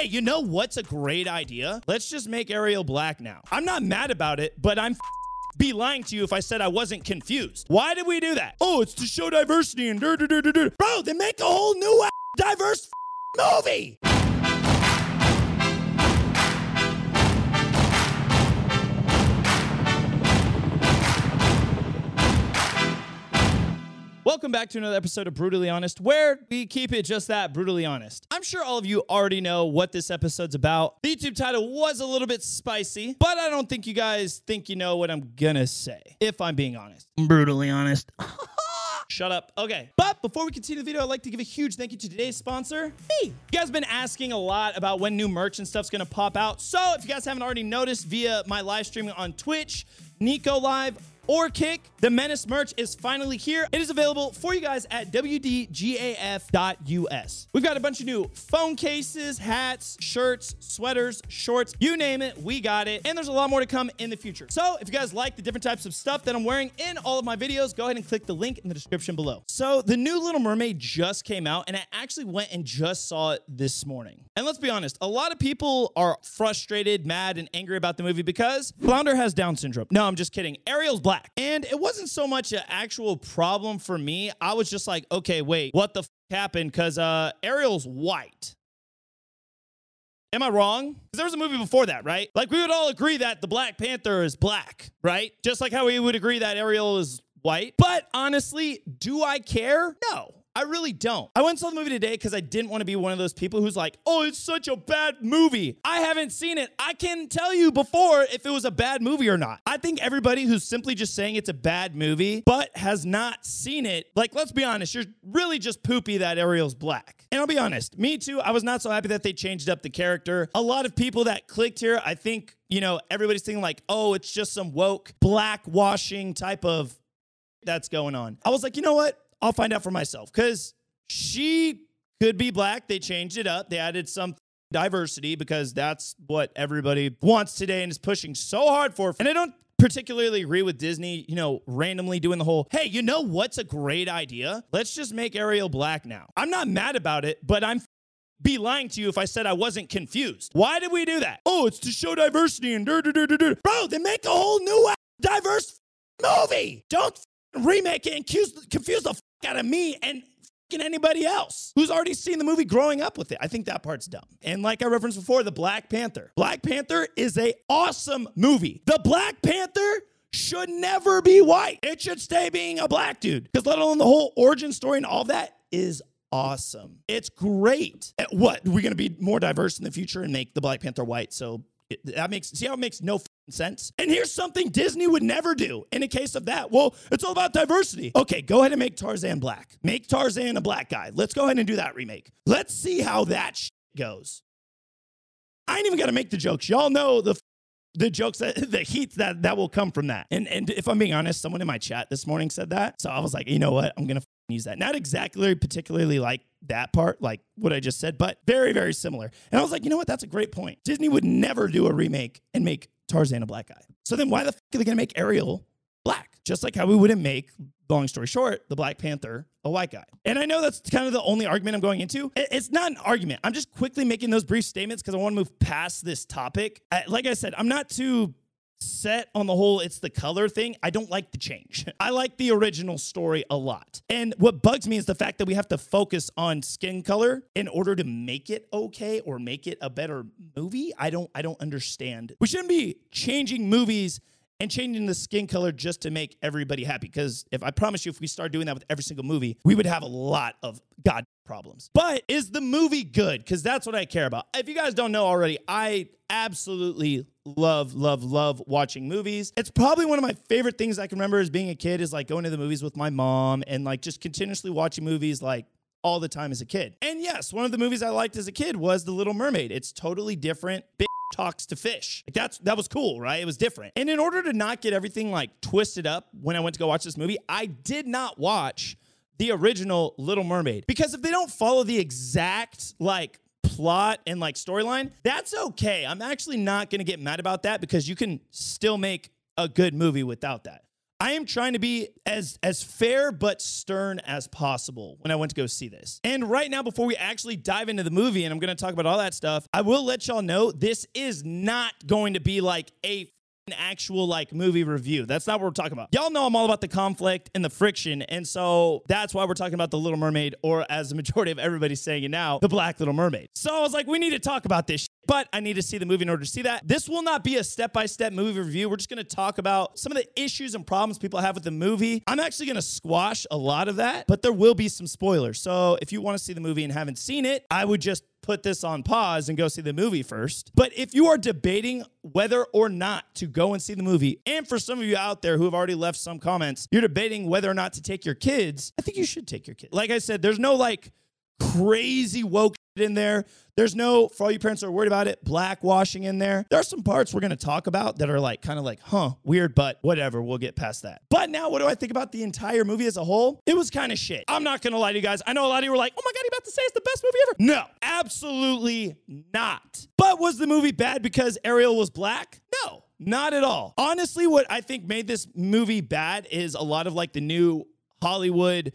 Hey, you know what's a great idea? Let's just make Ariel black now. I'm not mad about it, but I'm be lying to you if I said I wasn't confused. Why did we do that? Oh, it's to show diversity and dur, dur, dur, dur, dur. Bro, then make a whole new diverse movie. Welcome back to another episode of Brutally Honest, where we keep it just that brutally honest. I'm sure all of you already know what this episode's about. The YouTube title was a little bit spicy, but I don't think you guys think you know what I'm gonna say, if I'm being honest. brutally honest. Shut up. Okay. But before we continue the video, I'd like to give a huge thank you to today's sponsor, me. You guys have been asking a lot about when new merch and stuff's gonna pop out. So if you guys haven't already noticed via my live streaming on Twitch, Nikko Live, or Kick, the Menace merch is finally here. It is available for you guys at WDGAF.us. We've got a bunch of new phone cases, hats, shirts, sweaters, shorts, you name it, we got it. And there's a lot more to come in the future. So if you guys like the different types of stuff that I'm wearing in all of my videos, go ahead and click the link in the description below. So the new Little Mermaid just came out, and I actually went and just saw it this morning. And let's be honest, a lot of people are frustrated, mad, and angry about the movie because Flounder has Down syndrome. No, I'm just kidding. Ariel's black. And it wasn't so much an actual problem for me. I was just like, okay, wait, what the f- happened? Because uh, Ariel's white. Am I wrong? There was a movie before that, right? Like we would all agree that the Black Panther is black, right? Just like how we would agree that Ariel is white. But honestly, do I care? No. I really don't. I went and saw the movie today because I didn't want to be one of those people who's like, oh, it's such a bad movie. I haven't seen it. I can tell you before if it was a bad movie or not. I think everybody who's simply just saying it's a bad movie but has not seen it, like, let's be honest, you're really just poopy that Ariel's black. And I'll be honest, me too, I was not so happy that they changed up the character. A lot of people that clicked here, I think, you know, everybody's thinking like, oh, it's just some woke black washing type of that's going on. I was like, you know what? I'll find out for myself because she could be black. They changed it up. They added some diversity because that's what everybody wants today and is pushing so hard for. And I don't particularly agree with Disney, you know, randomly doing the whole, hey, you know what's a great idea? Let's just make Ariel black now. I'm not mad about it, but I'm be lying to you if I said I wasn't confused. Why did we do that? Oh, it's to show diversity and dur, dur, dur, dur. Bro, then make a whole new diverse movie. Don't remake it and confuse the out of me and anybody else who's already seen the movie growing up with it. I think that part's dumb. And like I referenced before, the Black Panther. Black Panther is a awesome movie. The Black Panther should never be white. It should stay being a black dude. Because let alone the whole origin story and all that is awesome. It's great. At What? We're going to be more diverse in the future and make the Black Panther white. So it, that makes see how it makes no sense. And here's something Disney would never do in a case of that. Well, it's all about diversity. Okay, go ahead and make Tarzan black. Make Tarzan a black guy. Let's go ahead and do that remake. Let's see how that goes. I ain't even got to make the jokes. Y'all know the the jokes that the heat that that will come from that. And and if I'm being honest, someone in my chat this morning said that. So I was like, you know what? I'm gonna use that. Not exactly particularly like that part, like what I just said, but very, very similar. And I was like, you know what? That's a great point. Disney would never do a remake and make Tarzan a black guy. So then why the fuck are they gonna make Ariel black? Just like how we wouldn't make, long story short, the Black Panther a white guy. And I know that's kind of the only argument I'm going into. It's not an argument. I'm just quickly making those brief statements because I want to move past this topic. Like I said, I'm not too set on the whole it's the color thing i don't like the change i like the original story a lot and what bugs me is the fact that we have to focus on skin color in order to make it okay or make it a better movie i don't i don't understand we shouldn't be changing movies and changing the skin color just to make everybody happy. Because if I promise you, if we start doing that with every single movie, we would have a lot of God problems. But is the movie good? Because that's what I care about. If you guys don't know already, I absolutely love, love, love watching movies. It's probably one of my favorite things I can remember as being a kid is like going to the movies with my mom and like just continuously watching movies like all the time as a kid. And yes, one of the movies I liked as a kid was The Little Mermaid. It's totally different. Big talks to fish. Like that's that was cool, right? It was different. And in order to not get everything like twisted up when I went to go watch this movie, I did not watch the original Little Mermaid because if they don't follow the exact like plot and like storyline, that's okay. I'm actually not going to get mad about that because you can still make a good movie without that. I am trying to be as as fair but stern as possible when I went to go see this. And right now, before we actually dive into the movie, and I'm going to talk about all that stuff, I will let y'all know this is not going to be like a actual like movie review. That's not what we're talking about. Y'all know I'm all about the conflict and the friction. And so that's why we're talking about The Little Mermaid, or as the majority of everybody's saying it now, The Black Little Mermaid. So I was like, we need to talk about this. But I need to see the movie in order to see that. This will not be a step by step movie review. We're just to talk about some of the issues and problems people have with the movie. I'm actually to squash a lot of that, but there will be some spoilers. So if you want to see the movie and haven't seen it, I would just put this on pause and go see the movie first. But if you are debating whether or not to go and see the movie, and for some of you out there who have already left some comments, you're debating whether or not to take your kids, I think you should take your kids. Like I said, there's no like crazy woke in there. There's no, for all you parents that are worried about it, blackwashing in there. There are some parts we're going to talk about that are like kind of like, huh, weird, but whatever. We'll get past that. But now, what do I think about the entire movie as a whole? It was kind of shit. I'm not going to lie to you guys. I know a lot of you were like, oh my God, you about to say it's the best movie ever? No, absolutely not. But was the movie bad because Ariel was black? No. Not at all. Honestly, what I think made this movie bad is a lot of like the new Hollywood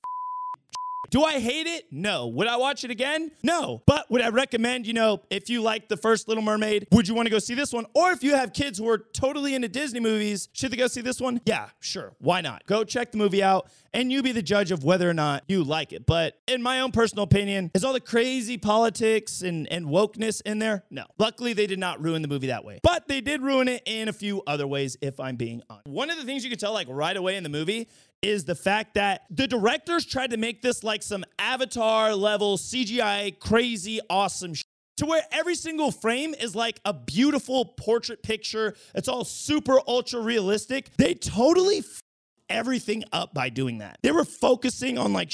do I hate it? No. Would I watch it again? No. But would I recommend, you know, if you like the first Little Mermaid, would you want to go see this one? Or if you have kids who are totally into Disney movies, should they go see this one? Yeah, sure. Why not? Go check the movie out and you be the judge of whether or not you like it. But in my own personal opinion, is all the crazy politics and, and wokeness in there? No. Luckily, they did not ruin the movie that way. But they did ruin it in a few other ways, if I'm being honest. One of the things you can tell, like right away in the movie, is the fact that the directors tried to make this like some avatar level CGI crazy awesome to where every single frame is like a beautiful portrait picture. It's all super ultra realistic. They totally f- everything up by doing that. They were focusing on like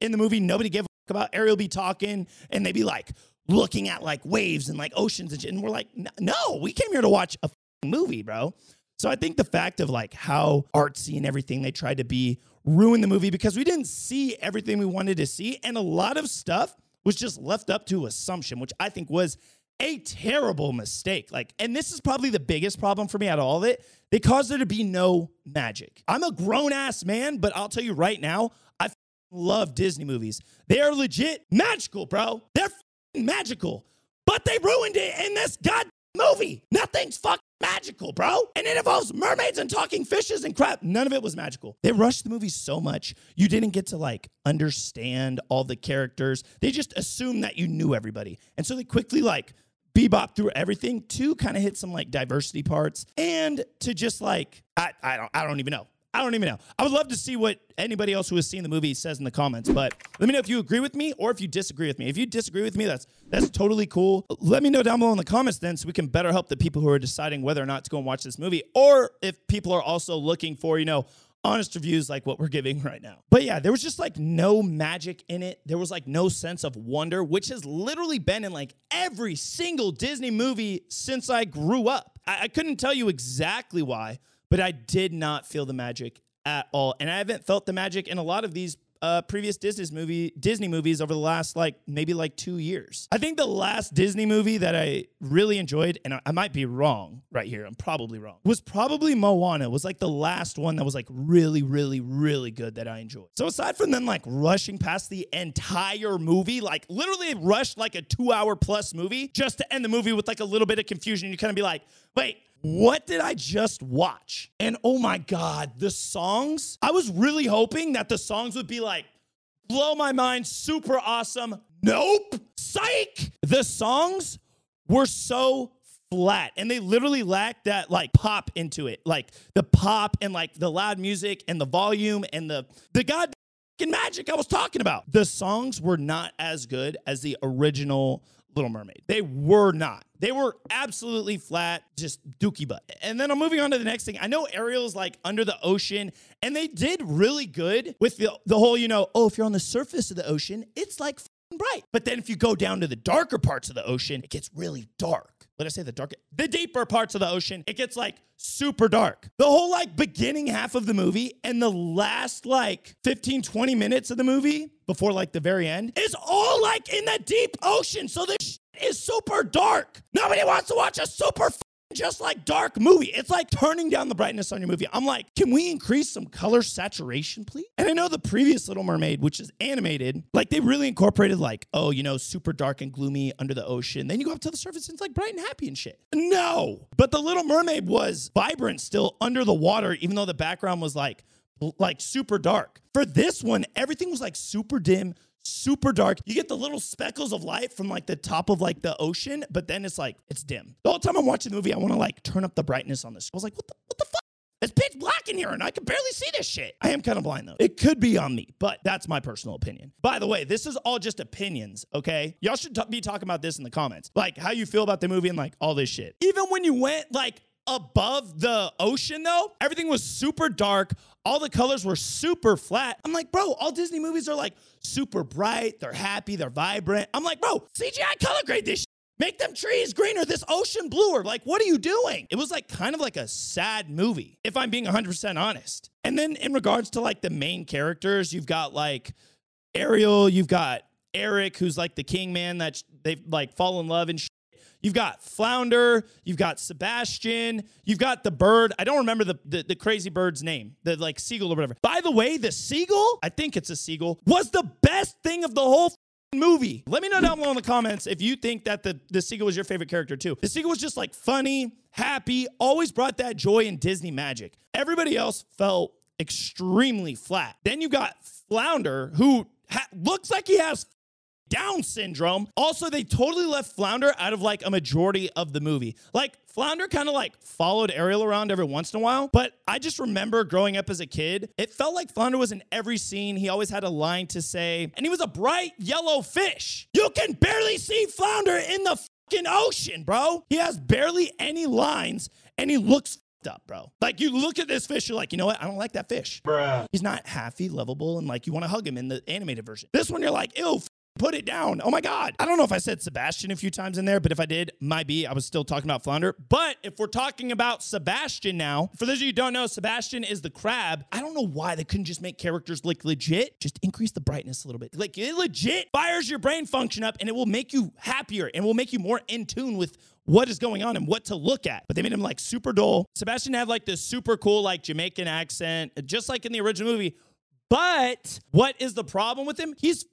in the movie nobody gave a fuck about. Ariel be talking and they'd be like looking at like waves and like oceans and. And we're like, no, we came here to watch a movie, bro. So I think the fact of like how artsy and everything they tried to be ruined the movie because we didn't see everything we wanted to see. And a lot of stuff was just left up to assumption, which I think was a terrible mistake. Like, and this is probably the biggest problem for me out of all of it. They caused there to be no magic. I'm a grown ass man, but I'll tell you right now, I love Disney movies. They are legit magical, bro. They're magical, but they ruined it in this god movie. Nothing's fucking magical, bro. And it involves mermaids and talking fishes and crap. None of it was magical. They rushed the movie so much, you didn't get to like understand all the characters. They just assumed that you knew everybody. And so they quickly like bebop through everything to kind of hit some like diversity parts and to just like I, I don't I don't even know. I don't even know. I would love to see what anybody else who has seen the movie says in the comments, but let me know if you agree with me or if you disagree with me. If you disagree with me, that's that's totally cool. Let me know down below in the comments then so we can better help the people who are deciding whether or not to go and watch this movie or if people are also looking for, you know, honest reviews like what we're giving right now. But yeah, there was just like no magic in it. There was like no sense of wonder, which has literally been in like every single Disney movie since I grew up. I, I couldn't tell you exactly why but I did not feel the magic at all. And I haven't felt the magic in a lot of these uh, previous Disney movie Disney movies over the last like maybe like two years. I think the last Disney movie that I really enjoyed, and I, I might be wrong right here, I'm probably wrong, was probably Moana. Was like the last one that was like really, really, really good that I enjoyed. So aside from them like rushing past the entire movie, like literally rushed like a two hour plus movie just to end the movie with like a little bit of confusion. You kind of be like, wait what did I just watch? And oh my God, the songs. I was really hoping that the songs would be like, blow my mind, super awesome. Nope. Psych. The songs were so flat and they literally lacked that like pop into it. Like the pop and like the loud music and the volume and the the god magic I was talking about. The songs were not as good as the original Little Mermaid. They were not. They were absolutely flat, just dookie butt. And then I'm moving on to the next thing. I know Ariel's like under the ocean, and they did really good with the, the whole, you know, oh, if you're on the surface of the ocean, it's like bright. But then if you go down to the darker parts of the ocean, it gets really dark. Let us say the darker, the deeper parts of the ocean, it gets like super dark. The whole like beginning half of the movie and the last like 15, 20 minutes of the movie before like the very end is all like in the deep ocean. So this is super dark. Nobody wants to watch a super just like dark movie. It's like turning down the brightness on your movie. I'm like, can we increase some color saturation, please? And I know the previous Little Mermaid, which is animated, like they really incorporated like, oh, you know, super dark and gloomy under the ocean. Then you go up to the surface and it's like bright and happy and shit. No. But the Little Mermaid was vibrant still under the water, even though the background was like like super dark. For this one, everything was like super dim, super dark. You get the little speckles of light from like the top of like the ocean, but then it's like it's dim. The whole time I'm watching the movie, I want to like turn up the brightness on this. I was like, what the what the fuck? It's pitch black in here and I can barely see this shit. I am kind of blind though. It could be on me, but that's my personal opinion. By the way, this is all just opinions, okay? Y'all should t- be talking about this in the comments. Like how you feel about the movie and like all this shit. Even when you went like above the ocean though, everything was super dark. All the colors were super flat. I'm like, bro, all Disney movies are like super bright. They're happy. They're vibrant. I'm like, bro, CGI color grade this. Shit. Make them trees greener, this ocean bluer. Like, what are you doing? It was like kind of like a sad movie, if I'm being 100% honest. And then in regards to like the main characters, you've got like Ariel, you've got Eric, who's like the king man that they like fall in love and You've got Flounder, you've got Sebastian, you've got the bird. I don't remember the, the, the crazy bird's name, the like seagull or whatever. By the way, the seagull, I think it's a seagull, was the best thing of the whole movie. Let me know down below in the comments if you think that the, the seagull was your favorite character too. The seagull was just like funny, happy, always brought that joy in Disney magic. Everybody else felt extremely flat. Then you got Flounder, who ha- looks like he has down syndrome. Also, they totally left Flounder out of like a majority of the movie. Like, Flounder kind of like followed Ariel around every once in a while, but I just remember growing up as a kid, it felt like Flounder was in every scene. He always had a line to say, and he was a bright yellow fish. You can barely see Flounder in the fucking ocean, bro. He has barely any lines and he looks up, bro. Like you look at this fish, you're like, you know what? I don't like that fish. Bruh. He's not happy, lovable, and like you want to hug him in the animated version. This one, you're like, ew, Put it down. Oh my God. I don't know if I said Sebastian a few times in there, but if I did, might be. I was still talking about Flounder. But if we're talking about Sebastian now, for those of you who don't know, Sebastian is the crab. I don't know why they couldn't just make characters look legit. Just increase the brightness a little bit. Like it legit fires your brain function up and it will make you happier and will make you more in tune with what is going on and what to look at. But they made him like super dull. Sebastian had like this super cool, like Jamaican accent, just like in the original movie. But what is the problem with him? He's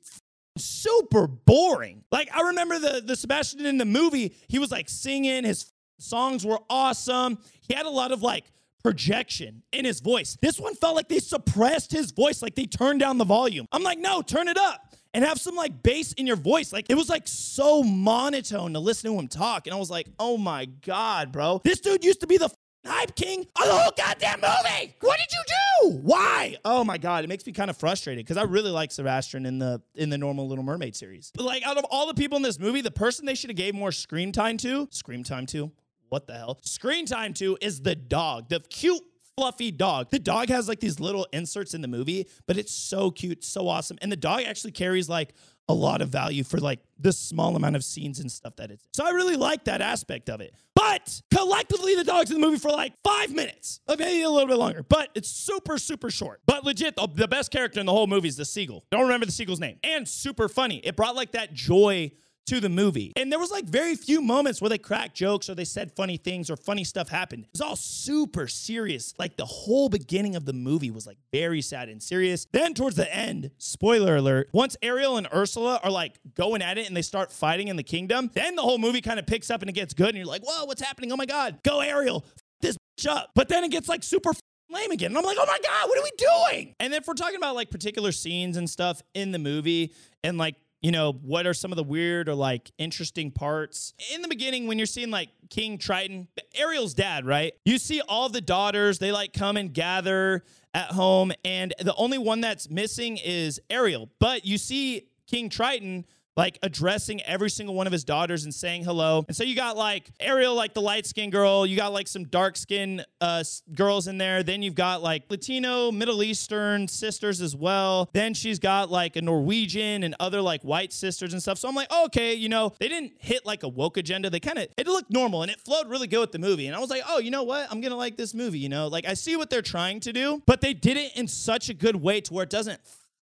super boring. Like I remember the the Sebastian in the movie, he was like singing, his songs were awesome. He had a lot of like projection in his voice. This one felt like they suppressed his voice, like they turned down the volume. I'm like, "No, turn it up." And have some like bass in your voice. Like it was like so monotone to listen to him talk. And I was like, oh my God, bro. This dude used to be the hype king of the whole goddamn movie. What did you do? Why? Oh my god, it makes me kind of frustrated because I really like Sebastian in the in the normal Little Mermaid series. But like out of all the people in this movie, the person they should have gave more screen time to, screen time to, what the hell? Screen time to is the dog, the cute fluffy dog. The dog has like these little inserts in the movie, but it's so cute, so awesome. And the dog actually carries like a lot of value for like the small amount of scenes and stuff that it's. So I really like that aspect of it. But collectively, the dog's in the movie for like five minutes, maybe a little bit longer. But it's super, super short. But legit, the best character in the whole movie is the seagull. Don't remember the seagull's name. And super funny. It brought like that joy to the movie. And there was like very few moments where they cracked jokes or they said funny things or funny stuff happened. It was all super serious. Like the whole beginning of the movie was like very sad and serious. Then towards the end, spoiler alert, once Ariel and Ursula are like going at it and they start fighting in the kingdom, then the whole movie kind of picks up and it gets good and you're like, whoa, what's happening? Oh my God, go Ariel, F- this bitch up. But then it gets like super lame again. And I'm like, oh my God, what are we doing? And then if we're talking about like particular scenes and stuff in the movie and like you know, what are some of the weird or like interesting parts? In the beginning, when you're seeing like King Triton, Ariel's dad, right? You see all the daughters, they like come and gather at home, and the only one that's missing is Ariel. But you see King Triton like addressing every single one of his daughters and saying hello. And so you got like Ariel, like the light skinned girl. You got like some dark skinned uh, girls in there. Then you've got like Latino, Middle Eastern sisters as well. Then she's got like a Norwegian and other like white sisters and stuff. So I'm like, oh, okay, you know, they didn't hit like a woke agenda. They kind of, it looked normal and it flowed really good with the movie. And I was like, oh, you know what? I'm going to like this movie, you know? Like I see what they're trying to do, but they did it in such a good way to where it doesn't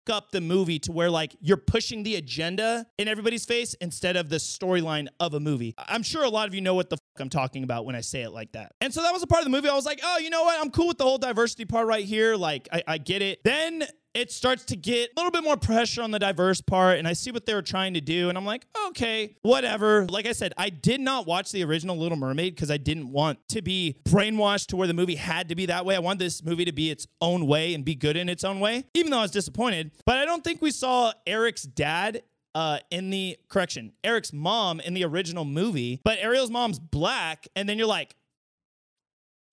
up the movie to where like you're pushing the agenda in everybody's face instead of the storyline of a movie. I'm sure a lot of you know what the fuck I'm talking about when I say it like that. And so that was a part of the movie. I was like, oh, you know what? I'm cool with the whole diversity part right here. Like, I, I get it. Then it starts to get a little bit more pressure on the diverse part and I see what they were trying to do and I'm like, okay, whatever. Like I said, I did not watch the original Little Mermaid because I didn't want to be brainwashed to where the movie had to be that way. I wanted this movie to be its own way and be good in its own way, even though I was disappointed. But I don't think we saw Eric's dad uh, in the correction, Eric's mom in the original movie, but Ariel's mom's black, and then you're like,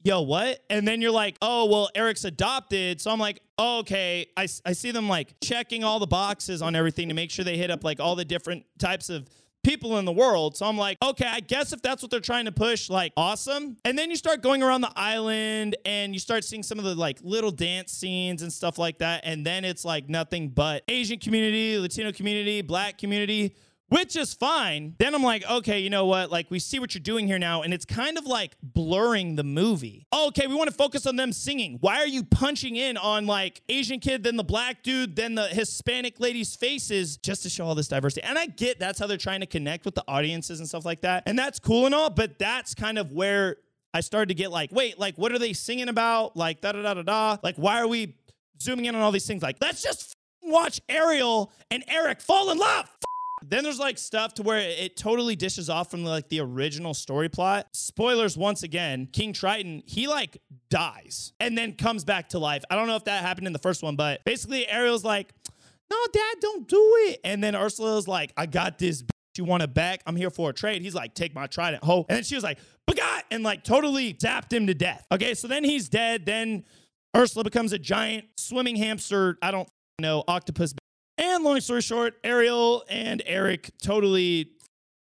yo, what? And then you're like, oh, well, Eric's adopted. So I'm like, okay. I, I see them like checking all the boxes on everything to make sure they hit up like all the different types of people in the world. So I'm like, okay, I guess if that's what they're trying to push, like awesome. And then you start going around the island and you start seeing some of the like little dance scenes and stuff like that. And then it's like nothing but Asian community, Latino community, black community which is fine. Then I'm like, okay, you know what? Like, we see what you're doing here now, and it's kind of like blurring the movie. Oh, okay, we want to focus on them singing. Why are you punching in on like Asian kid, then the black dude, then the Hispanic lady's faces just to show all this diversity? And I get that's how they're trying to connect with the audiences and stuff like that. And that's cool and all, but that's kind of where I started to get like, wait, like, what are they singing about? Like, da da da da da. Like, why are we zooming in on all these things? Like, let's just watch Ariel and Eric fall in love. Then there's like stuff to where it totally dishes off from like the original story plot. Spoilers once again, King Triton, he like dies and then comes back to life. I don't know if that happened in the first one, but basically Ariel's like, "No, dad, don't do it." And then Ursula's like, "I got this you want it back? I'm here for a trade. He's like, take my trident, ho. And then she was like, Bagat, and like totally zapped him to death. Okay, so then he's dead. Then Ursula becomes a giant swimming hamster. I don't know, octopus and long story short, Ariel and Eric totally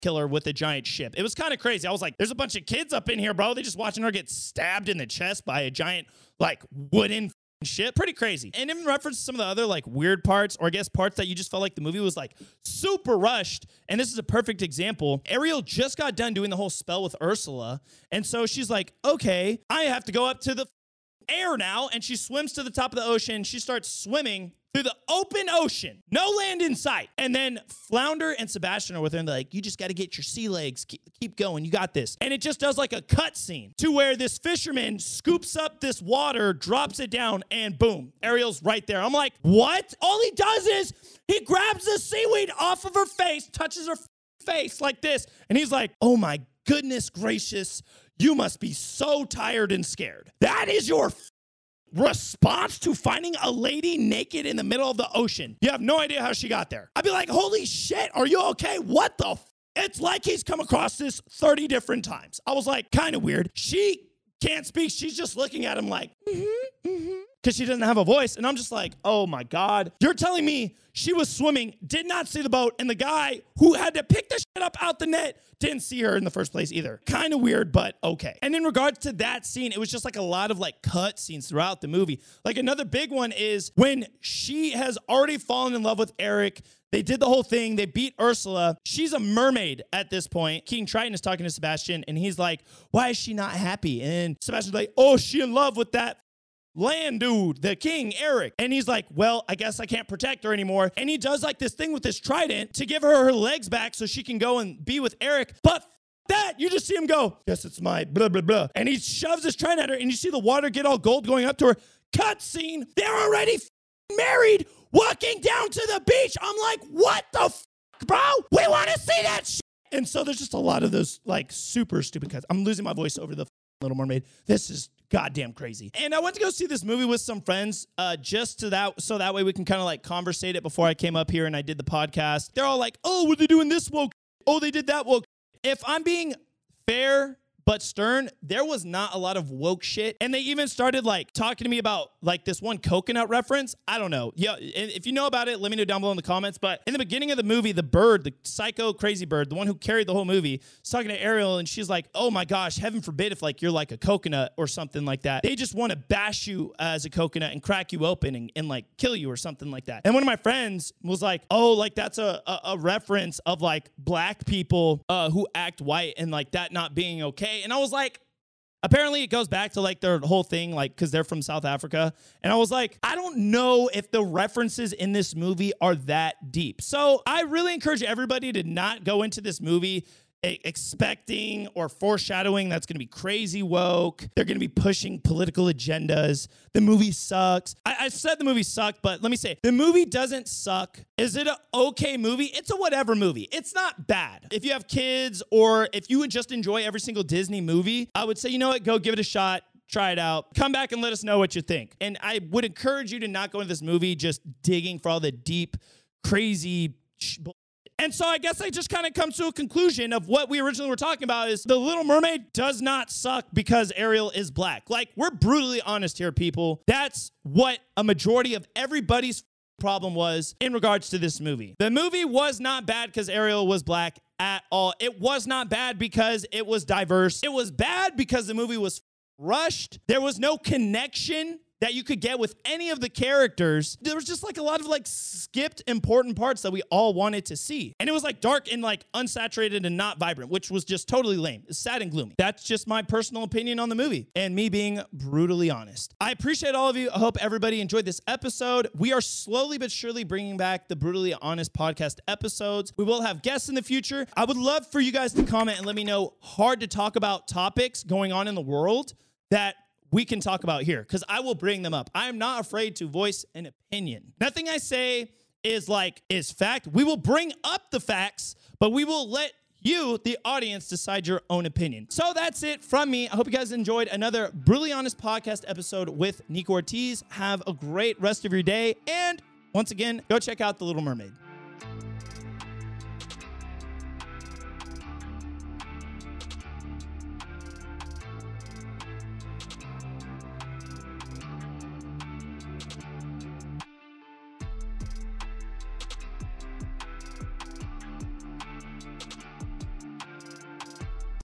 killer with a giant ship. It was kind of crazy. I was like, there's a bunch of kids up in here, bro. They just watching her get stabbed in the chest by a giant, like, wooden ship. Pretty crazy. And in reference to some of the other like weird parts, or I guess parts that you just felt like the movie was like super rushed. And this is a perfect example. Ariel just got done doing the whole spell with Ursula. And so she's like, okay, I have to go up to the air now. And she swims to the top of the ocean. She starts swimming through the open ocean, no land in sight. And then Flounder and Sebastian are with her and they're like, you just got to get your sea legs. Keep, keep, going. You got this. And it just does like a cut scene to where this fisherman scoops up this water, drops it down, and boom, Ariel's right there. I'm like, what? All he does is he grabs the seaweed off of her face, touches her face like this. And he's like, oh my goodness gracious. You must be so tired and scared. That is your response to finding a lady naked in the middle of the ocean. You have no idea how she got there. I'd be like, holy shit, are you okay? What the f-? It's like he's come across this 30 different times. I was like, kind of weird. She can't speak. She's just looking at him like, mm-hmm, mm-hmm because she doesn't have a voice. And I'm just like, oh my God. You're telling me she was swimming, did not see the boat, and the guy who had to pick the shit up out the net didn't see her in the first place either. Kind of weird, but okay. And in regards to that scene, it was just like a lot of like cut scenes throughout the movie. Like another big one is when she has already fallen in love with Eric. They did the whole thing. They beat Ursula. She's a mermaid at this point. King Triton is talking to Sebastian, and he's like, Why is she not happy? And Sebastian's like, Oh, she in love with that land dude, the king, Eric. And he's like, Well, I guess I can't protect her anymore. And he does like this thing with this trident to give her her legs back so she can go and be with Eric. But that, you just see him go, Yes, it's my blah, blah, blah. And he shoves his trident at her, and you see the water get all gold going up to her. Cut scene. They're already married, walking down to the beach. I'm like, What the f, bro? We want to see that. And so there's just a lot of those like super stupid cuts. I'm losing my voice over the Little Mermaid. This is goddamn crazy. And I went to go see this movie with some friends, uh, just to that, so that way we can kind of like conversate it before I came up here and I did the podcast. They're all like, "Oh, were they doing this woke? Oh, they did that woke." If I'm being fair but Stern, there was not a lot of woke shit. And they even started like talking to me about like this one coconut reference. I don't know. Yeah, if you know about it, let me know down below in the comments. But in the beginning of the movie, the bird, the psycho crazy bird, the one who carried the whole movie, is talking to Ariel and she's like, oh my gosh, heaven forbid if like you're like a coconut or something like that. They just want to bash you as a coconut and crack you open and, and like kill you or something like that. And one of my friends was like, oh, like that's a, a, a reference of like black people uh, who act white and like that not being okay. And I was like, Apparently, it goes back to like their whole thing, like, because they're from South Africa. And I was like, I don't know if the references in this movie are that deep. So I really encourage everybody to not go into this movie expecting or foreshadowing that's going to be crazy woke. They're going to be pushing political agendas. The movie sucks. I, I, said the movie sucked, but let me say the movie doesn't suck. Is it an okay movie? It's a whatever movie. It's not bad. If you have kids or if you would just enjoy every single Disney movie, I would say, you know what, go give it a shot try it out. Come back and let us know what you think. And I would encourage you to not go into this movie just digging for all the deep, crazy and so I guess I just kind of come to a conclusion of what we originally were talking about is The Little Mermaid does not suck because Ariel is black. Like, we're brutally honest here, people. That's what a majority of everybody's problem was in regards to this movie. The movie was not bad because Ariel was black at all. It was not bad because it was diverse. It was bad because the movie was rushed. There was no connection that you could get with any of the characters. There was just like a lot of like skipped important parts that we all wanted to see. And it was like dark and like unsaturated and not vibrant, which was just totally lame. It's sad and gloomy. That's just my personal opinion on the movie and me being brutally honest. I appreciate all of you. I hope everybody enjoyed this episode. We are slowly but surely bringing back the Brutally Honest podcast episodes. We will have guests in the future. I would love for you guys to comment and let me know hard to talk about topics going on in the world that we can talk about here because I will bring them up. I'm not afraid to voice an opinion. Nothing I say is like is fact. We will bring up the facts, but we will let you, the audience, decide your own opinion. So that's it from me. I hope you guys enjoyed another Brutally Honest podcast episode with Nikko Ortiz. Have a great rest of your day. And once again, go check out The Little Mermaid.